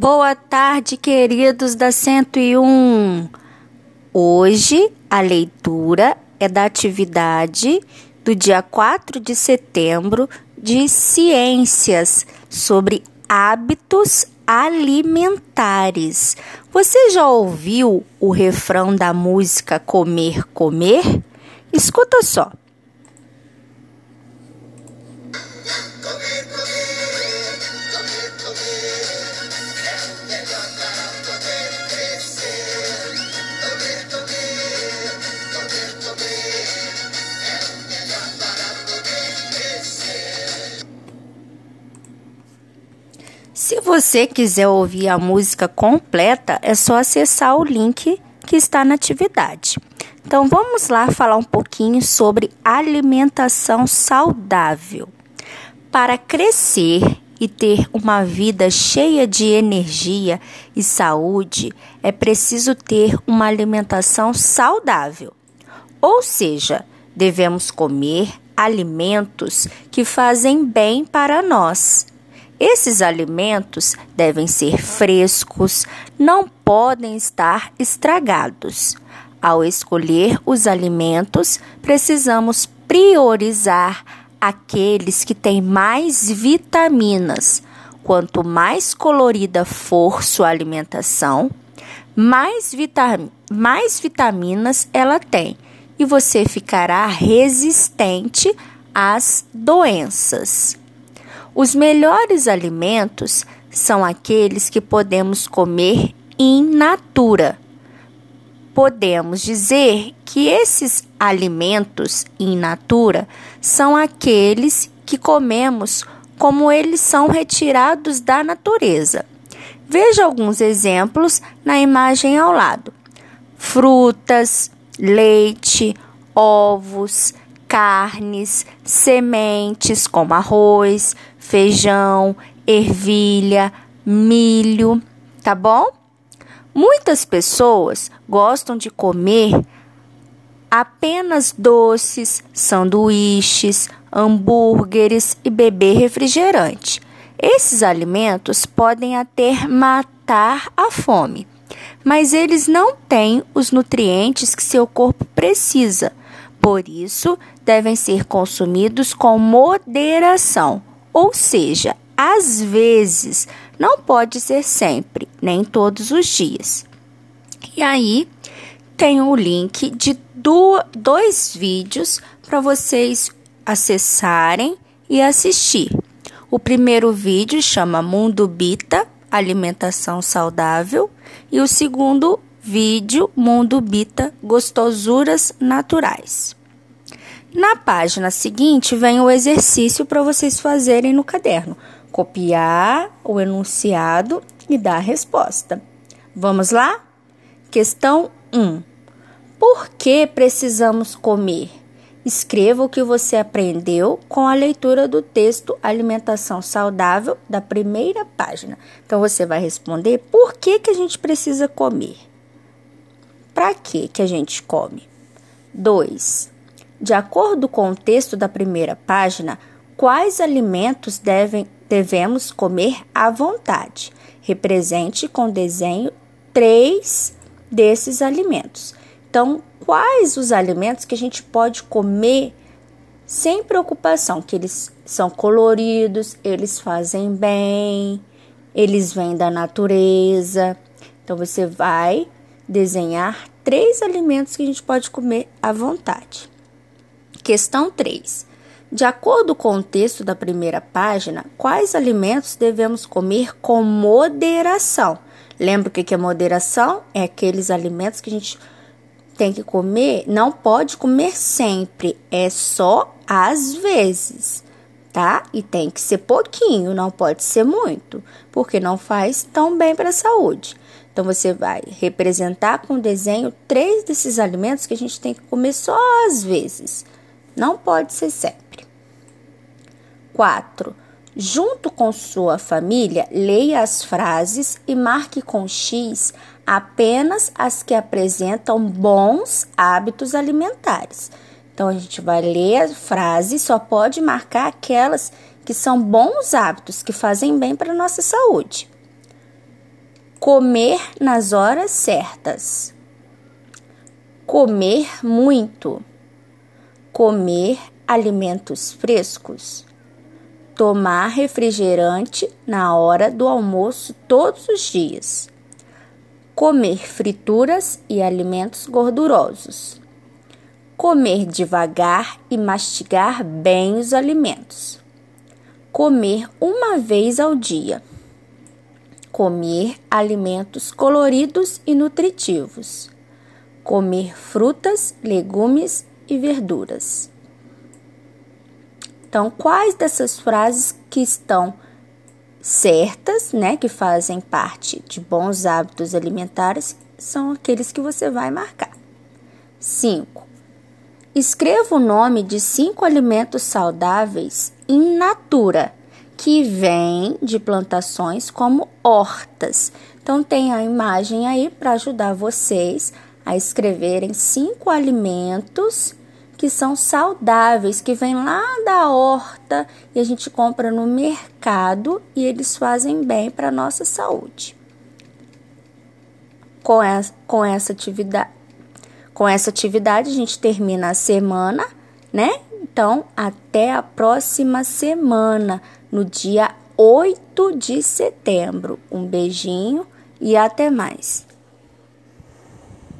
Boa tarde, queridos da 101. Hoje a leitura é da atividade do dia 4 de setembro de ciências sobre hábitos alimentares. Você já ouviu o refrão da música Comer, Comer? Escuta só. Você quiser ouvir a música completa, é só acessar o link que está na atividade. Então vamos lá falar um pouquinho sobre alimentação saudável. Para crescer e ter uma vida cheia de energia e saúde, é preciso ter uma alimentação saudável. Ou seja, devemos comer alimentos que fazem bem para nós esses alimentos devem ser frescos, não podem estar estragados. Ao escolher os alimentos, precisamos priorizar aqueles que têm mais vitaminas. Quanto mais colorida for sua alimentação, mais, vitam mais vitaminas ela tem e você ficará resistente às doenças. Os melhores alimentos são aqueles que podemos comer in natura. Podemos dizer que esses alimentos in natura são aqueles que comemos como eles são retirados da natureza. Veja alguns exemplos na imagem ao lado: frutas, leite, ovos, carnes, sementes como arroz, feijão, ervilha, milho, tá bom? Muitas pessoas gostam de comer apenas doces, sanduíches, hambúrgueres e beber refrigerante. Esses alimentos podem até matar a fome, mas eles não têm os nutrientes que seu corpo precisa. Por isso, devem ser consumidos com moderação ou seja, às vezes, não pode ser sempre, nem todos os dias. E aí, tem o link de dois vídeos para vocês acessarem e assistir. O primeiro vídeo chama Mundo Bita Alimentação Saudável e o segundo vídeo Mundo Bita Gostosuras Naturais. Na página seguinte vem o exercício para vocês fazerem no caderno. Copiar o enunciado e dar a resposta. Vamos lá? Questão 1. Por que precisamos comer? Escreva o que você aprendeu com a leitura do texto Alimentação Saudável da primeira página. Então você vai responder por que, que a gente precisa comer. Para que, que a gente come? 2. De acordo com o texto da primeira página, quais alimentos devem, devemos comer à vontade? Represente com desenho três desses alimentos. Então, quais os alimentos que a gente pode comer sem preocupação? Que eles são coloridos, eles fazem bem, eles vêm da natureza. Então, você vai desenhar três alimentos que a gente pode comer à vontade. Questão 3. De acordo com o texto da primeira página, quais alimentos devemos comer com moderação? Lembra o que é moderação? É aqueles alimentos que a gente tem que comer, não pode comer sempre, é só às vezes, tá? E tem que ser pouquinho, não pode ser muito, porque não faz tão bem para a saúde. Então você vai representar com desenho três desses alimentos que a gente tem que comer só às vezes. Não pode ser sempre. 4. Junto com sua família, leia as frases e marque com X apenas as que apresentam bons hábitos alimentares. Então a gente vai ler a frase, só pode marcar aquelas que são bons hábitos, que fazem bem para a nossa saúde. Comer nas horas certas. Comer muito. Comer alimentos frescos. Tomar refrigerante na hora do almoço todos os dias. Comer frituras e alimentos gordurosos. Comer devagar e mastigar bem os alimentos. Comer uma vez ao dia comer alimentos coloridos e nutritivos, comer frutas, legumes e verduras. Então, quais dessas frases que estão certas, né, que fazem parte de bons hábitos alimentares, são aqueles que você vai marcar. 5. Escreva o nome de cinco alimentos saudáveis in natura que vem de plantações como hortas. Então, tem a imagem aí para ajudar vocês a escreverem cinco alimentos que são saudáveis, que vêm lá da horta e a gente compra no mercado e eles fazem bem para a nossa saúde. Com essa, com essa atividade, com essa atividade a gente termina a semana, né? Então, até a próxima semana no dia 8 de setembro. Um beijinho e até mais.